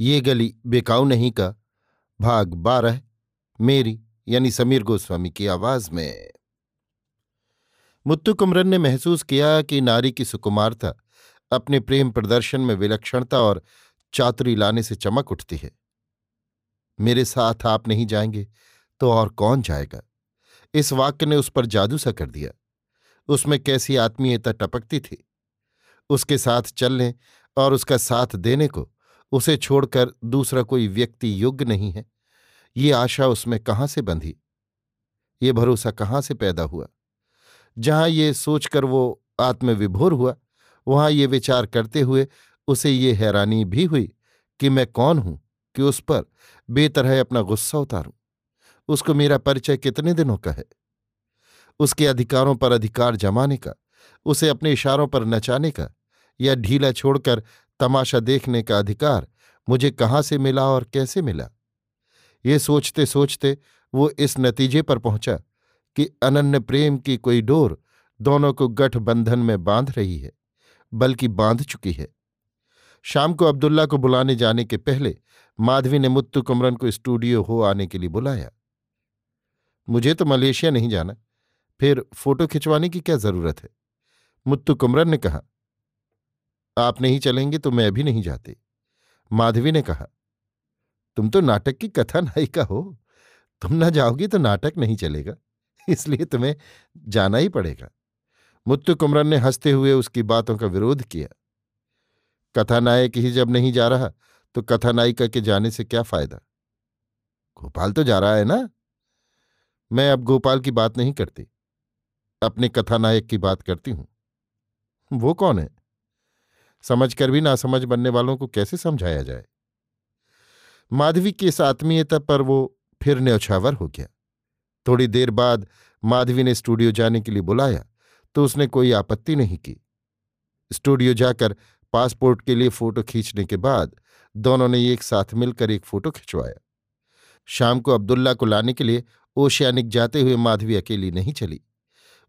ये गली बेकाऊ नहीं का। भाग बारह, मेरी यानी समीर गोस्वामी की आवाज़ में। मुत्तु कुमरन ने महसूस किया कि नारी की सुकुमारता अपने प्रेम प्रदर्शन में विलक्षणता और चातुरी लाने से चमक उठती है। मेरे साथ आप नहीं जाएँगे तो और कौन जाएगा? इस वाक्य ने उस पर जादू सा कर दिया। उसमें कैसी आत्मीयता टपकती थी? उसके साथ चलने और उसका साथ देने को उसे छोड़कर दूसरा कोई व्यक्ति योग्य नहीं है। ये आशा उसमें कहाँ से बंधी? ये भरोसा कहाँ से पैदा हुआ? जहाँ ये सोचकर वो आत्मविभोर हुआ, वहाँ ये विचार करते हुए उसे ये हैरानी भी हुई कि मैं कौन हूँ कि उस पर बेतरह अपना गुस्सा उतारूं? उसको मेरा परिचय कितने दिनों का है? उसके अधिकारों पर अधिकार जमाने का, उसे अपने इशारों पर नचाने का, या ढीला छोड़कर तमाशा देखने का अधिकार मुझे कहाँ से मिला और कैसे मिला? ये सोचते सोचते वो इस नतीजे पर पहुँचा कि अनन्य प्रेम की कोई डोर दोनों को गठबंधन में बाँध रही है, बल्कि बाँध चुकी है। शाम को अब्दुल्ला को बुलाने जाने के पहले माधवी ने मुत्तु कुमरन को स्टूडियो हो आने के लिए बुलाया। मुझे तो मलेशिया नहीं जाना, फिर फ़ोटो खिंचवाने की क्या ज़रूरत है? मुत्तु कुमरन ने कहा आप नहीं चलेंगे तो मैं भी नहीं जाती। माधवी ने कहा, तुम तो नाटक की कथा नायिका हो। तुम ना जाओगी तो नाटक नहीं चलेगा, इसलिए तुम्हें जाना ही पड़ेगा। मुत्तु कुमरन ने हँसते हुए उसकी बातों का विरोध किया। कथानायक ही जब नहीं जा रहा तो कथानायिका के जाने से क्या फ़ायदा? गोपाल तो जा रहा है ना? मैं अब गोपाल की बात नहीं करती। अपने कथानायक की बात करती हूँ। वो कौन है? समझकर भी नासमझ बनने वालों को कैसे समझाया जाए? माधवी की इस आत्मीयता पर वो फिर न्यौछावर हो गया। थोड़ी देर बाद माधवी ने स्टूडियो जाने के लिए बुलाया तो उसने कोई आपत्ति नहीं की। स्टूडियो जाकर पासपोर्ट के लिए फ़ोटो खींचने के बाद दोनों ने एक साथ मिलकर एक फ़ोटो खिंचवाया। शाम को अब्दुल्ला को लाने के लिए ओशियानिक जाते हुए माधवी अकेली नहीं चली।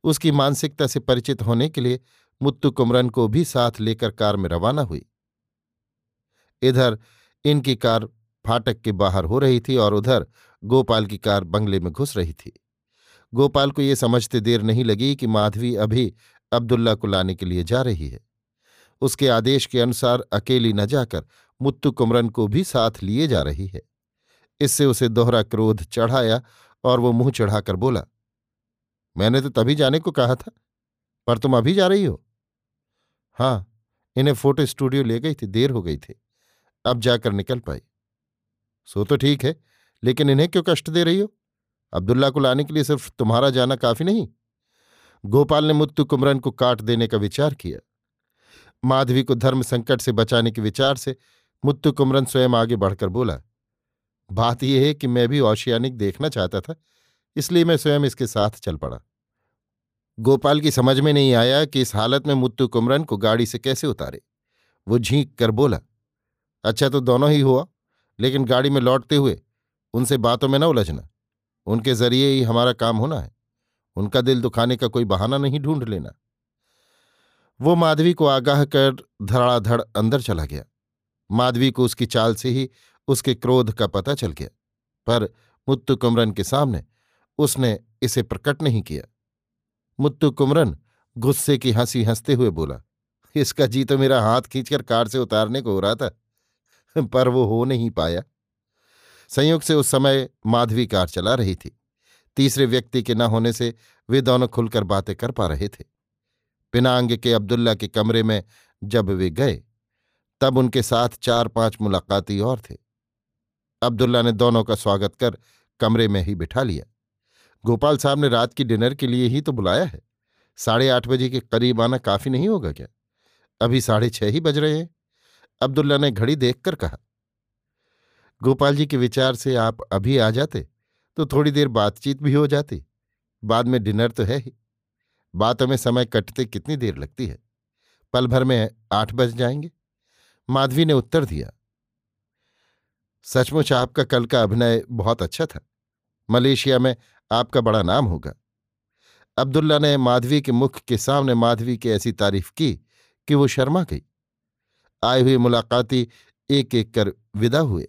उसकी मानसिकता से परिचित होने के लिए मुत्तु कुमरन को भी साथ लेकर कार में रवाना हुई। इधर इनकी कार फाटक के बाहर हो रही थी और उधर गोपाल की कार बंगले में घुस रही थी। गोपाल को ये समझते देर नहीं लगी कि माधवी अभी अब्दुल्ला को लाने के लिए जा रही है। उसके आदेश के अनुसार अकेली न जाकर मुत्तु कुमरन को भी साथ लिए जा रही है। इससे उसे दोहरा क्रोध चढ़ाया और वो मुँह चढ़ाकर बोला, मैंने तो तभी जाने को कहा था, पर तुम अभी जा रही हो? हाँ इन्हें फ़ोटो स्टूडियो ले गई थी, देर हो गई थी। अब जाकर निकल पाई। सो तो ठीक है, लेकिन इन्हें क्यों कष्ट दे रही हो? अब्दुल्ला को लाने के लिए सिर्फ़ तुम्हारा जाना काफ़ी नहीं। गोपाल ने मुत्तु कुमरन को काट देने का विचार किया। माधवी को धर्म संकट से बचाने के विचार से मुत्तु कुमरन स्वयं आगे बढ़कर बोला, बात यह है कि मैं भी ओशियानिक देखना चाहता था, इसलिए मैं स्वयं इसके साथ चल पड़ा। गोपाल की समझ में नहीं आया कि इस हालत में मुत्तु कुमरन को गाड़ी से कैसे उतारे। वो झींक कर बोला अच्छा तो दोनों ही हुआ, लेकिन गाड़ी में लौटते हुए उनसे बातों में न उलझना। उनके ज़रिए ही हमारा काम होना है। उनका दिल दुखाने का कोई बहाना नहीं ढूंढ लेना। वो माधवी को आगाह कर धड़ाधड़ अंदर चला गया। माधवी को उसकी चाल से ही उसके क्रोध का पता चल गया। पर मुत्तु कुमरन के सामने उसने इसे प्रकट नहीं किया। मुत्तु कुमरन गुस्से की हँसी हँसते हुए बोला, इसका जी तो मेरा हाथ खींचकर कार से उतारने को हो रहा था, पर वो हो नहीं पाया। संयोग से उस समय माधवी कार चला रही थी। तीसरे व्यक्ति के न होने से वे दोनों खुलकर बातें कर पा रहे थे। पिनांग के अब्दुल्ला के कमरे में जब वे गए, तब उनके साथ चार पाँच मुलाकाती और थे। अब्दुल्ला ने दोनों का स्वागत कर कमरे में ही बिठा लिया। गोपाल साहब ने रात की डिनर के लिए ही तो बुलाया है। साढ़े आठ बजे के करीब आना काफ़ी नहीं होगा क्या? अभी साढ़े छह ही बज रहे हैं। अब्दुल्ला ने घड़ी देखकर कहा, गोपाल जी के विचार से आप अभी आ जाते तो थोड़ी देर बातचीत भी हो जाती। बाद में डिनर तो है ही। बातों में समय कटते कितनी देर लगती है? पल भर में आठ बज जाएँगे। माधवी ने उत्तर दिया, सचमुच आपका कल का अभिनय बहुत अच्छा था। मलेशिया में आपका बड़ा नाम होगा। अब्दुल्ला ने माधवी के मुख के सामने माधवी की ऐसी तारीफ़ की कि वो शर्मा गई। आए हुए मुलाकाती एक एक कर विदा हुए।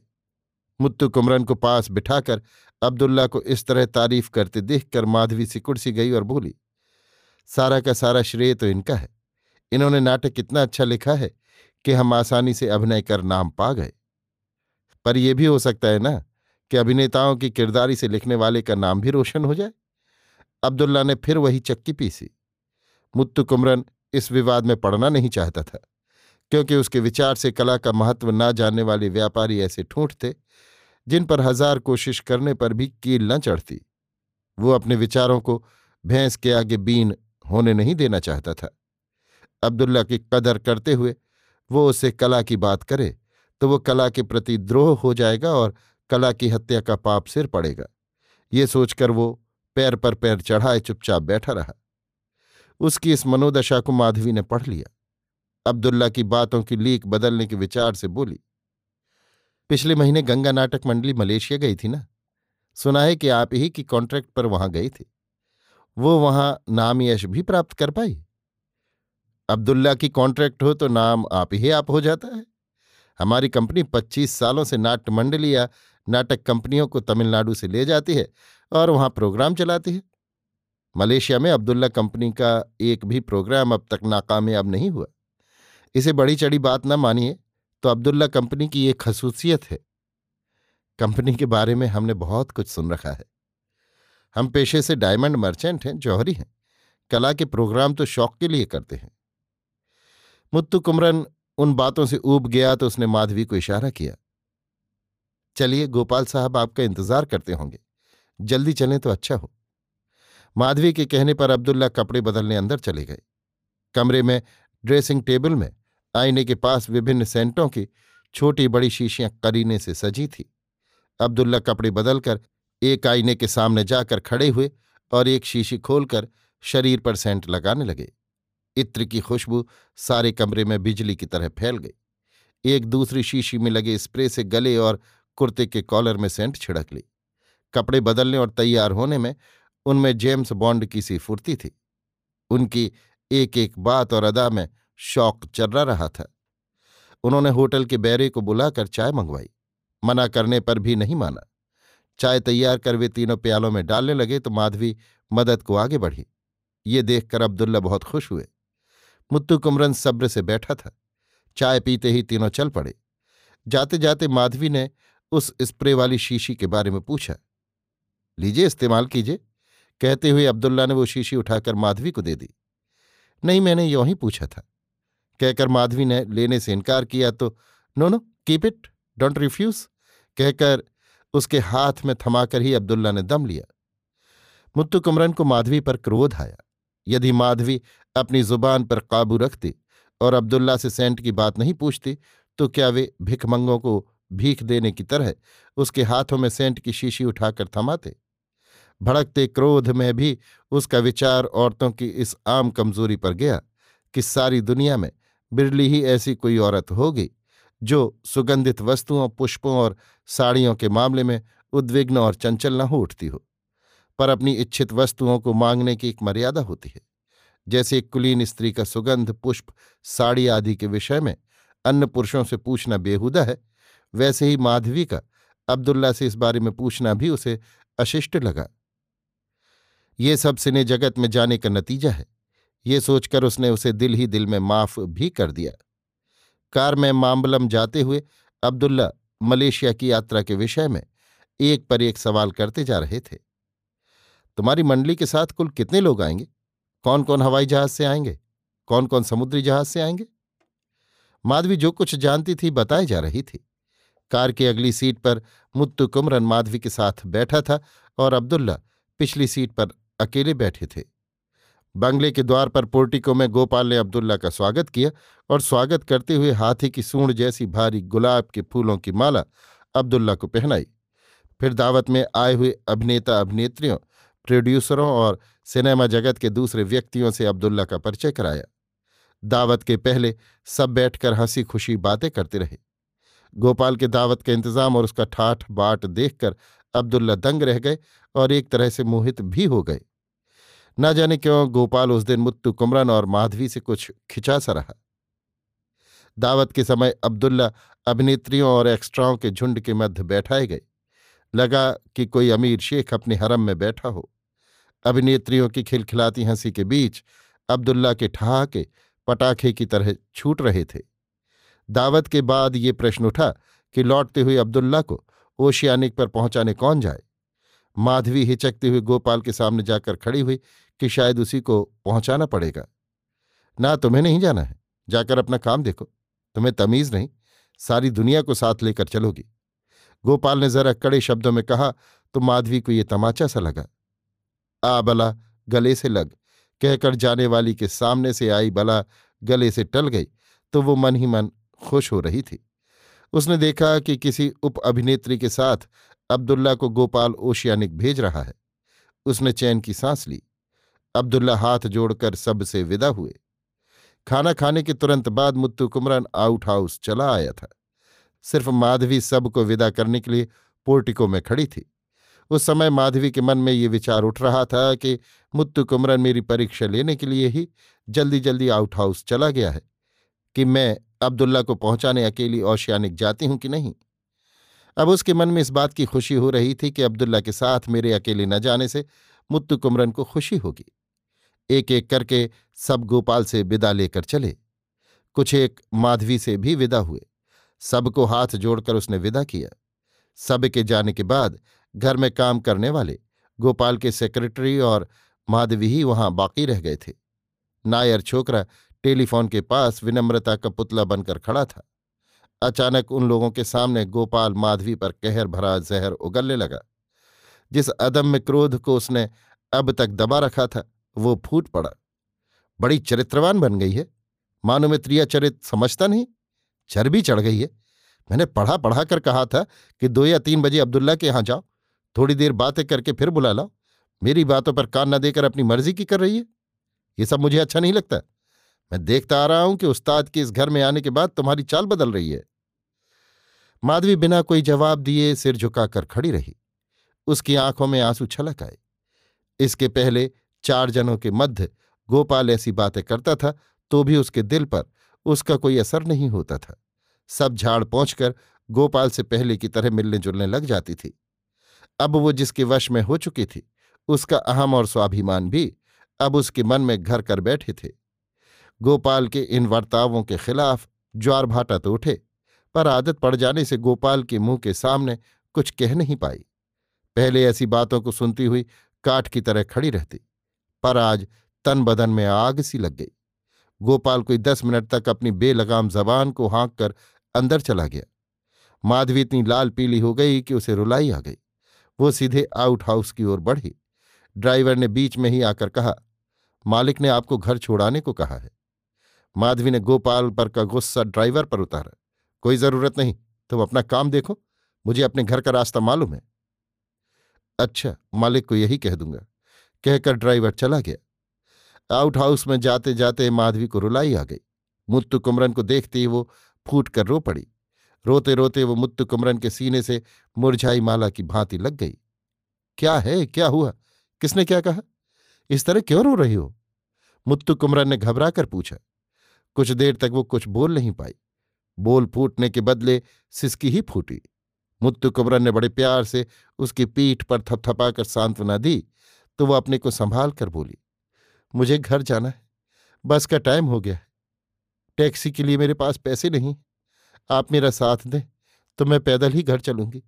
मुत्तु कुमरन को पास बिठाकर अब्दुल्ला को इस तरह तारीफ़ करते देखकर माधवी सिकुड़ सी गई और बोली, सारा का सारा श्रेय तो इनका है। इन्होंने नाटक इतना अच्छा लिखा है कि हम आसानी से अभिनय कर नाम पा गए। पर यह भी हो सकता है ना कि अभिनेताओं की किरदारी से लिखने वाले का नाम भी रोशन हो जाए। अब्दुल्ला ने फिर वही चक्की पीसी। मुत्तु कुमरन इस विवाद में पड़ना नहीं चाहता था, क्योंकि उसके विचार से कला का महत्व ना जानने वाले व्यापारी ऐसे ठूंठ थे, जिन पर हज़ार कोशिश करने पर भी कील न चढ़ती। वो अपने विचारों को भैंस के आगे बीन होने नहीं देना चाहता था। अब्दुल्ला की कदर करते हुए वो उसे कला की बात करे तो वो कला के प्रति द्रोह हो जाएगा और कला की हत्या का पाप सिर पड़ेगा। ये सोचकर वो पैर पर पैर चढ़ाए चुपचाप बैठा रहा। उसकी इस मनोदशा को माधवी ने पढ़ लिया। अब्दुल्ला की बातों की लीक बदलने के विचार से बोली, पिछले महीने गंगा नाटक मंडली मलेशिया गई थी ना? सुना है कि आप ही की कॉन्ट्रैक्ट पर वहाँ गई थी। वो वहाँ नाम यश भी प्राप्त कर पाई? अब्दुल्ला की कॉन्ट्रैक्ट हो तो नाम आप ही, आप हो जाता है। हमारी कंपनी पच्चीस सालों से नाट्य मंडली या नाटक कंपनियों को तमिलनाडु से ले जाती है और वहाँ प्रोग्राम चलाती है। मलेशिया में अब्दुल्ला कंपनी का एक भी प्रोग्राम अब तक नाकामयाब नहीं हुआ। इसे बड़ी चढ़ी बात न मानिए तो अब्दुल्ला कंपनी की एक खसूसियत है। कंपनी के बारे में हमने बहुत कुछ सुन रखा है। हम पेशे से डायमंड मर्चेंट हैं, जौहरी हैं। कला के प्रोग्राम तो शौक के लिए करते हैं। मुत्तु कुमरन उन बातों से ऊब गया तो उसने माधवी को इशारा किया। चलिए गोपाल साहब आपका इंतज़ार करते होंगे। जल्दी चलें तो अच्छा हो। माधवी के कहने पर अब्दुल्ला कपड़े बदलने अंदर चले गए। कमरे में, ड्रेसिंग टेबल में, आईने के पास विभिन्न सेंटों की छोटी बड़ी शीशियाँ करीने से सजी थी। अब्दुल्ला कपड़े बदलकर एक आईने के सामने जाकर खड़े हुए और एक शीशी खोलकर शरीर पर सेंट लगाने लगे। इत्र की खुशबू सारे कमरे में बिजली की तरह फैल गई। एक दूसरी शीशी में लगे स्प्रे से गले और कुर्ते के कॉलर में सेंट छिड़क ली। कपड़े बदलने और तैयार होने में उनमें जेम्स बॉन्ड की सी फुर्ती थी। उनकी एक एक बात और अदा में शौक चर्रा रहा था। उन्होंने होटल के बैरे को बुलाकर चाय मंगवाई। मना करने पर भी नहीं माना। चाय तैयार कर वे तीनों प्यालों में डालने लगे तो माधवी मदद को आगे बढ़ी। ये देखकर अब्दुल्ला बहुत खुश हुए। मुत्तु कुमरन सब्र से बैठा था। चाय पीते ही तीनों चल पड़े। जाते जाते माधवी ने उस स्प्रे वाली शीशी के बारे में पूछा। लीजिए, इस्तेमाल कीजिए। कहते हुए अब्दुल्ला ने वो शीशी उठाकर माधवी को दे दी। नहीं, मैंने यों ही पूछा था। कहकर माधवी ने लेने से इनकार किया तो no no, keep it, don't refuse. कहकर उसके हाथ में थमाकर ही अब्दुल्ला ने दम लिया। मुत्तु कुमरन को माधवी पर क्रोध आया। यदि माधवी अपनी ज़ुबान पर काबू रखती और अब्दुल्ला से सेंट की बात नहीं पूछती तो क्या वे भिखमंगों को भीख देने की तरह उसके हाथों में सेंट की शीशी उठाकर थमाते। भड़कते क्रोध में भी उसका विचार औरतों की इस आम कमज़ोरी पर गया कि सारी दुनिया में बिरली ही ऐसी कोई औरत होगी जो सुगंधित वस्तुओं, पुष्पों और साड़ियों के मामले में उद्विग्न और चंचल न हो उठती हो, पर अपनी इच्छित वस्तुओं को मांगने की एक मर्यादा होती है। जैसे एक कुलीन स्त्री का सुगंध, पुष्प, साड़ी आदि के विषय में अन्य पुरुषों से पूछना बेहुदा है वैसे ही माधवी का अब्दुल्ला से इस बारे में पूछना भी उसे अशिष्ट लगा। ये सब सिने जगत में जाने का नतीजा है। ये सोचकर उसने उसे दिल ही दिल में माफ़ भी कर दिया। कार में मामलम जाते हुए अब्दुल्ला मलेशिया की यात्रा के विषय में एक पर एक सवाल करते जा रहे थे। तुम्हारी मंडली के साथ कुल कितने लोग आएँगे? कौन कौन हवाई जहाज़ से आएँगे? कौन कौन समुद्री जहाज़ से आएँगे? माधवी जो कुछ जानती थी बताई जा रही थी। कार की अगली सीट पर मुत्तु कुमरन माधवी के साथ बैठा था और अब्दुल्ला पिछली सीट पर अकेले बैठे थे। बंगले के द्वार पर पोर्टिको में गोपाल ने अब्दुल्ला का स्वागत किया और स्वागत करते हुए हाथी की सूंड जैसी भारी गुलाब के फूलों की माला अब्दुल्ला को पहनाई। फिर दावत में आए हुए अभिनेता अभिनेत्रियों, प्रोड्यूसरों और सिनेमा जगत के दूसरे व्यक्तियों से अब्दुल्ला का परिचय कराया। दावत के पहले सब बैठकर हँसी खुशी बातें करते रहे। गोपाल के दावत का इंतज़ाम और उसका ठाठ बाट देखकर अब्दुल्ला दंग रह गए और एक तरह से मोहित भी हो गए। न जाने क्यों गोपाल उस दिन मुत्तु कुमरन और माधवी से कुछ खिंचा सा रहा। दावत के समय अब्दुल्ला अभिनेत्रियों और एक्स्ट्राओं के झुंड के मध्य बैठाए गए। लगा कि कोई अमीर शेख अपने हरम में बैठा हो। अभिनेत्रियों की खिलखिलाती हँसी के बीच अब्दुल्ला के ठहाके पटाखे की तरह छूट रहे थे। दावत के बाद ये प्रश्न उठा कि लौटते हुए अब्दुल्ला को ओशियानिक पर पहुँचाने कौन जाए? माधवी हिचकते हुए गोपाल के सामने जाकर खड़ी हुई कि शायद उसी को पहुंचाना पड़ेगा। ना तुम्हें नहीं जाना है? जाकर अपना काम देखो। तुम्हें तमीज नहीं, सारी दुनिया को साथ लेकर चलोगी। गोपाल ने जरा कड़े शब्दों में कहा तो माधवी को ये तमाचा सा लगा। आ बला, गले से लग। कहकर जाने वाली के सामने से आई बला, गले से टल गई तो वो मन ही मन खुश हो रही थी। उसने देखा कि किसी उप अभिनेत्री के साथ अब्दुल्ला को गोपाल ओशियानिक भेज रहा है। उसने चैन की सांस ली। अब्दुल्ला हाथ जोड़कर सबसे विदा हुए। खाना खाने के तुरंत बाद मुत्तु कुमरन आउट हाउस चला आया था। सिर्फ़ माधवी सबको विदा करने के लिए पोर्टिको में खड़ी थी। उस समय माधवी के मन में ये विचार उठ रहा था कि मुत्तु कुमरन मेरी परीक्षा लेने के लिए ही जल्दी जल्दी आउट हाउस चला गया है। कि मैं अब्दुल्ला को पहुँचाने अकेली ओशियानिक जाती हूँ कि नहीं? अब उसके मन में इस बात की खुशी हो रही थी कि अब्दुल्ला के साथ मेरे अकेले न जाने से मुत्तु कुमरन को खुशी होगी। एक एक करके सब गोपाल से विदा लेकर चले। कुछ एक माधवी से भी विदा हुए। सबको हाथ जोड़कर उसने विदा किया। सब के जाने के बाद घर में काम करने वाले, गोपाल के सेक्रेटरी और माधवी ही वहाँ बाकी रह गए थे। नायर छोकरा टेलीफोन के पास विनम्रता का पुतला बनकर खड़ा था। अचानक उन लोगों के सामने गोपाल माधवी पर कहर भरा जहर उगलने लगा, जिस अदम्य क्रोध को उसने अब तक दबा रखा था, वो फूट पड़ा। बड़ी चरित्रवान बन गई है। मानो में त्रिया चरित समझता नहीं चर्बी चढ़ गई है। मैंने पढ़ा पढ़ा कर कहा था कि दो या तीन बजे अब्दुल्ला के यहाँ जाओ, थोड़ी देर बातें करके फिर बुला लाओ। मेरी बातों पर कान न देकर अपनी मर्ज़ी की कर रही है। ये सब मुझे अच्छा नहीं लगता। मैं देखता आ रहा हूँ कि उस्ताद के इस घर में आने के बाद तुम्हारी चाल बदल रही है। माधवी बिना कोई जवाब दिए सिर झुकाकर खड़ी रही। उसकी आँखों में आँसू छलक आए। इसके पहले चार जनों के मध्य गोपाल ऐसी बातें करता था तो भी उसके दिल पर उसका कोई असर नहीं होता था। सब झाड़ पहुंचकर गोपाल से पहले की तरह मिलने जुलने लग जाती थी। अब वो जिसके वश में हो चुकी थी, उसका अहम और स्वाभिमान भी अब उसके मन में घर कर बैठे थे। गोपाल के इन वर्तावों के खिलाफ ज्वार भाटा तो उठे, पर आदत पड़ जाने से गोपाल के मुँह के सामने कुछ कह नहीं पाई। पहले ऐसी बातों को सुनती हुई काठ की तरह खड़ी रहती, पर आज तन बदन में आग सी लग गई। गोपाल कोई दस मिनट तक अपनी बेलगाम जबान को हाँक कर अंदर चला गया। माधवी इतनी लाल पीली हो गई कि उसे रुलाई आ गई। वो सीधे आउट हाउस की ओर बढ़ी। ड्राइवर ने बीच में ही आकर कहा, मालिक ने आपको घर छोड़ाने को कहा है। माधवी ने गोपाल पर का गुस्सा ड्राइवर पर उतारा। कोई ज़रूरत नहीं, तुम अपना काम देखो, मुझे अपने घर का रास्ता मालूम है। अच्छा मालिक को यही कह दूँगा, कहकर ड्राइवर चला गया। आउट हाउस में जाते जाते माधवी को रुलाई आ गई। मुत्तु कुमरन को देखते ही वो फूट कर रो पड़ी। रोते रोते वो मुत्तु कुमरन के सीने से मुरझाई माला की भांति लग गई। क्या है? क्या हुआ? किसने क्या कहा? इस तरह क्यों रो रही हो? मुत्तु कुमरन ने घबरा कर पूछा। कुछ देर तक वो कुछ बोल नहीं पाई। बोल फूटने के बदले सिसकी ही फूटी। मुत्तु कुमरन ने बड़े प्यार से उसकी पीठ पर थपथपाकर सांत्वना दी तो वह अपने को संभाल कर बोली, मुझे घर जाना है। बस का टाइम हो गया है। टैक्सी के लिए मेरे पास पैसे नहीं आप मेरा साथ दें तो मैं पैदल ही घर चलूँगी।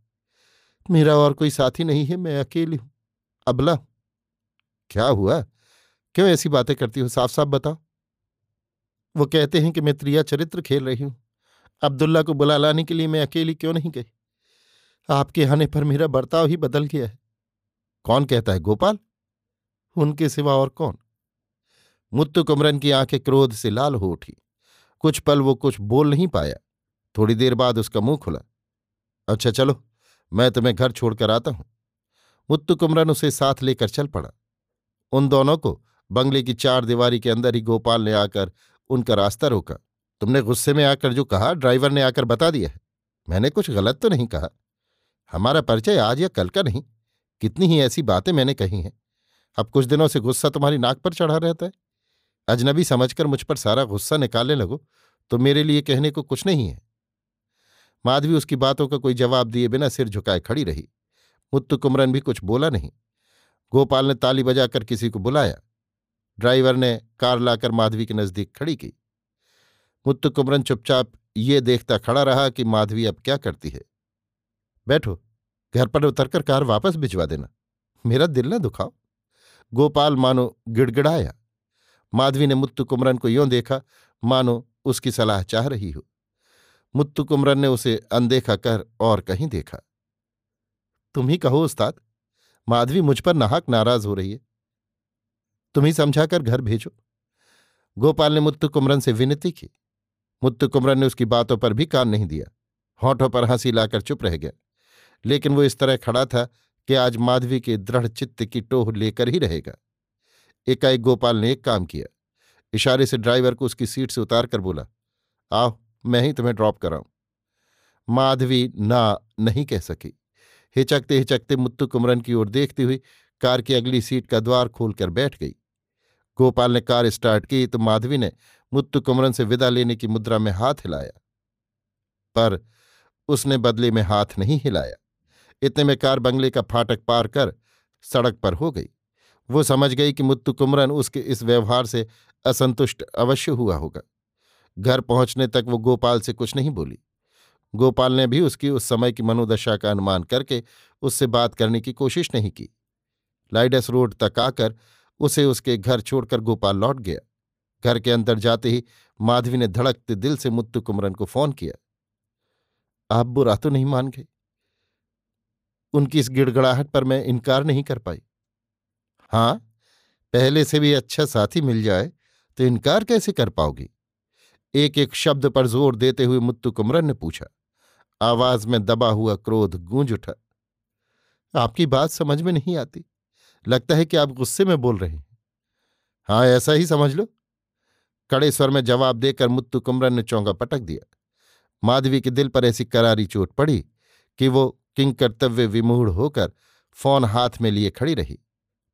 मेरा और कोई साथी नहीं है, मैं अकेली हूँ। अबला क्या हुआ? क्यों ऐसी बातें करती हो? साफ़ साफ़ बताओ। वो कहते हैं कि मैं त्रिया चरित्र खेल रही हूँ। अब्दुल्ला को बुला लाने के लिए मैं अकेली क्यों नहीं गई? आपके आने पर मेरा बर्ताव ही बदल गया है। कौन कहता है, गोपाल? उनके सिवा और कौन? मुत्तु कुमरन की आँखें क्रोध से लाल हो उठी। कुछ पल वो कुछ बोल नहीं पाया। थोड़ी देर बाद उसका मुँह खुला। अच्छा चलो, मैं तुम्हें घर छोड़कर आता हूँ। मुत्तु कुमरन उसे साथ लेकर चल पड़ा। उन दोनों को बंगले की चार दीवारी के अंदर ही गोपाल ने आकर उनका रास्ता रोका। तुमने गुस्से में आकर जो कहा, ड्राइवर ने आकर बता दिया है। मैंने कुछ गलत तो नहीं कहा। हमारा परिचय आज या कल का नहीं। कितनी ही ऐसी बातें मैंने कही हैं। अब कुछ दिनों से गुस्सा तुम्हारी नाक पर चढ़ा रहता है। अजनबी समझकर मुझ पर सारा गुस्सा निकालने लगो तो मेरे लिए कहने को कुछ नहीं है। माधवी उसकी बातों का कोई जवाब दिए बिना सिर झुकाए खड़ी रही। मुत्तु कुमरन भी कुछ बोला नहीं। गोपाल ने ताली बजाकर किसी को बुलाया। ड्राइवर ने कार लाकर माधवी के नज़दीक खड़ी की। मुत्तु कुमरन चुपचाप ये देखता खड़ा रहा कि माधवी अब क्या करती है। बैठो, घर पर उतरकर कार वापस भिजवा देना। मेरा दिल न दुखाओ। गोपाल मानो गिड़गिड़ाया। माधवी ने मुत्तु कुमरन को यों देखा, मानो उसकी सलाह चाह रही हो। मुत्तु कुमरन ने उसे अनदेखा कर और कहीं देखा। तुम ही कहो, उस्ताद। माधवी मुझ पर नाहक नाराज़ हो रही है। तुम ही समझाकर घर भेजो। गोपाल ने मुत्तु कुमरन से विनती की। मुत्तु कुमरन ने उसकी बातों पर भी कान नहीं दिया। होठों पर हँसी लाकर चुप रह गया। लेकिन वो इस तरह खड़ा था कि आज माधवी के दृढ़ चित्त की टोह लेकर ही रहेगा। एकाएक गोपाल ने एक काम किया। इशारे से ड्राइवर को उसकी सीट से उतार कर बोला, आओ, मैं ही तुम्हें ड्रॉप कराऊं। माधवी ना, नहीं कह सकी। हिचकते हिचकते मुत्तु कुमरन की ओर देखती हुई कार की अगली सीट का द्वार खोलकर बैठ गई। गोपाल ने कार स्टार्ट की तो माधवी ने मुत्तु कुमरन से विदा लेने की मुद्रा में हाथ हिलाया। पर उसने बदले में हाथ नहीं हिलाया। इतने में कार बंगले का फाटक पार कर सड़क पर हो गई। वो समझ गई कि मुत्तु कुमरन उसके इस व्यवहार से असंतुष्ट अवश्य हुआ होगा। घर पहुँचने तक वो गोपाल से कुछ नहीं बोली। गोपाल ने भी उसकी उस समय की मनोदशा का अनुमान करके उससे बात करने की कोशिश नहीं की। लाइडस रोड तक आकर उसे उसके घर छोड़कर गोपाल लौट गया। घर के अंदर जाते ही माधवी ने धड़कते दिल से मुत्तु कुमरन को फ़ोन किया। आप बुरा तो नहीं मान गए? उनकी इस गिड़गड़ाहट पर मैं इनकार नहीं कर पाई। हाँ पहले से भी अच्छा साथी मिल जाए तो इनकार कैसे कर पाओगी? एक एक शब्द पर ज़ोर देते हुए मुत्तु कुमरन ने पूछा। आवाज़ में दबा हुआ क्रोध गूंज उठा। आपकी बात समझ में नहीं आती। लगता है कि आप गुस्से में बोल रहे हैं। हाँ ऐसा ही समझ लो। कड़े स्वर में जवाब देकर मुत्तु कुमरन ने चौंका पटक दिया। माधवी के दिल पर ऐसी करारी चोट पड़ी कि वो किंग कर्तव्य विमूढ़ होकर फ़ोन हाथ में लिए खड़ी रही।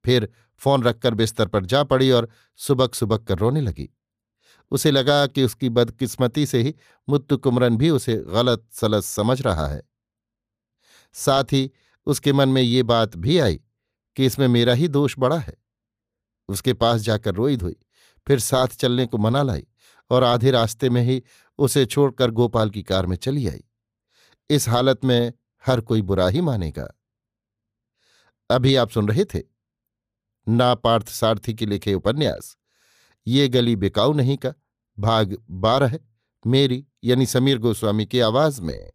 फिर फ़ोन रखकर बिस्तर पर जा पड़ी और सुबक सुबक कर रोने लगी। उसे लगा कि उसकी बदकिस्मती से ही मुत्तु कुमरन भी उसे गलत सलत समझ रहा है। साथ ही उसके मन में ये बात भी आई कि इसमें मेरा ही दोष बड़ा है। उसके पास जाकर रोई धोई, फिर साथ चलने को मना लाई और आधे रास्ते में ही उसे छोड़कर गोपाल की कार में चली आई। इस हालत में हर कोई बुरा ही मानेगा। अभी आप सुन रहे थे ना पार्थ सारथी के लिखे उपन्यास, ये गली बिकाऊ नहीं का, भाग बारह मेरी यानी समीर गोस्वामी की आवाज़ में।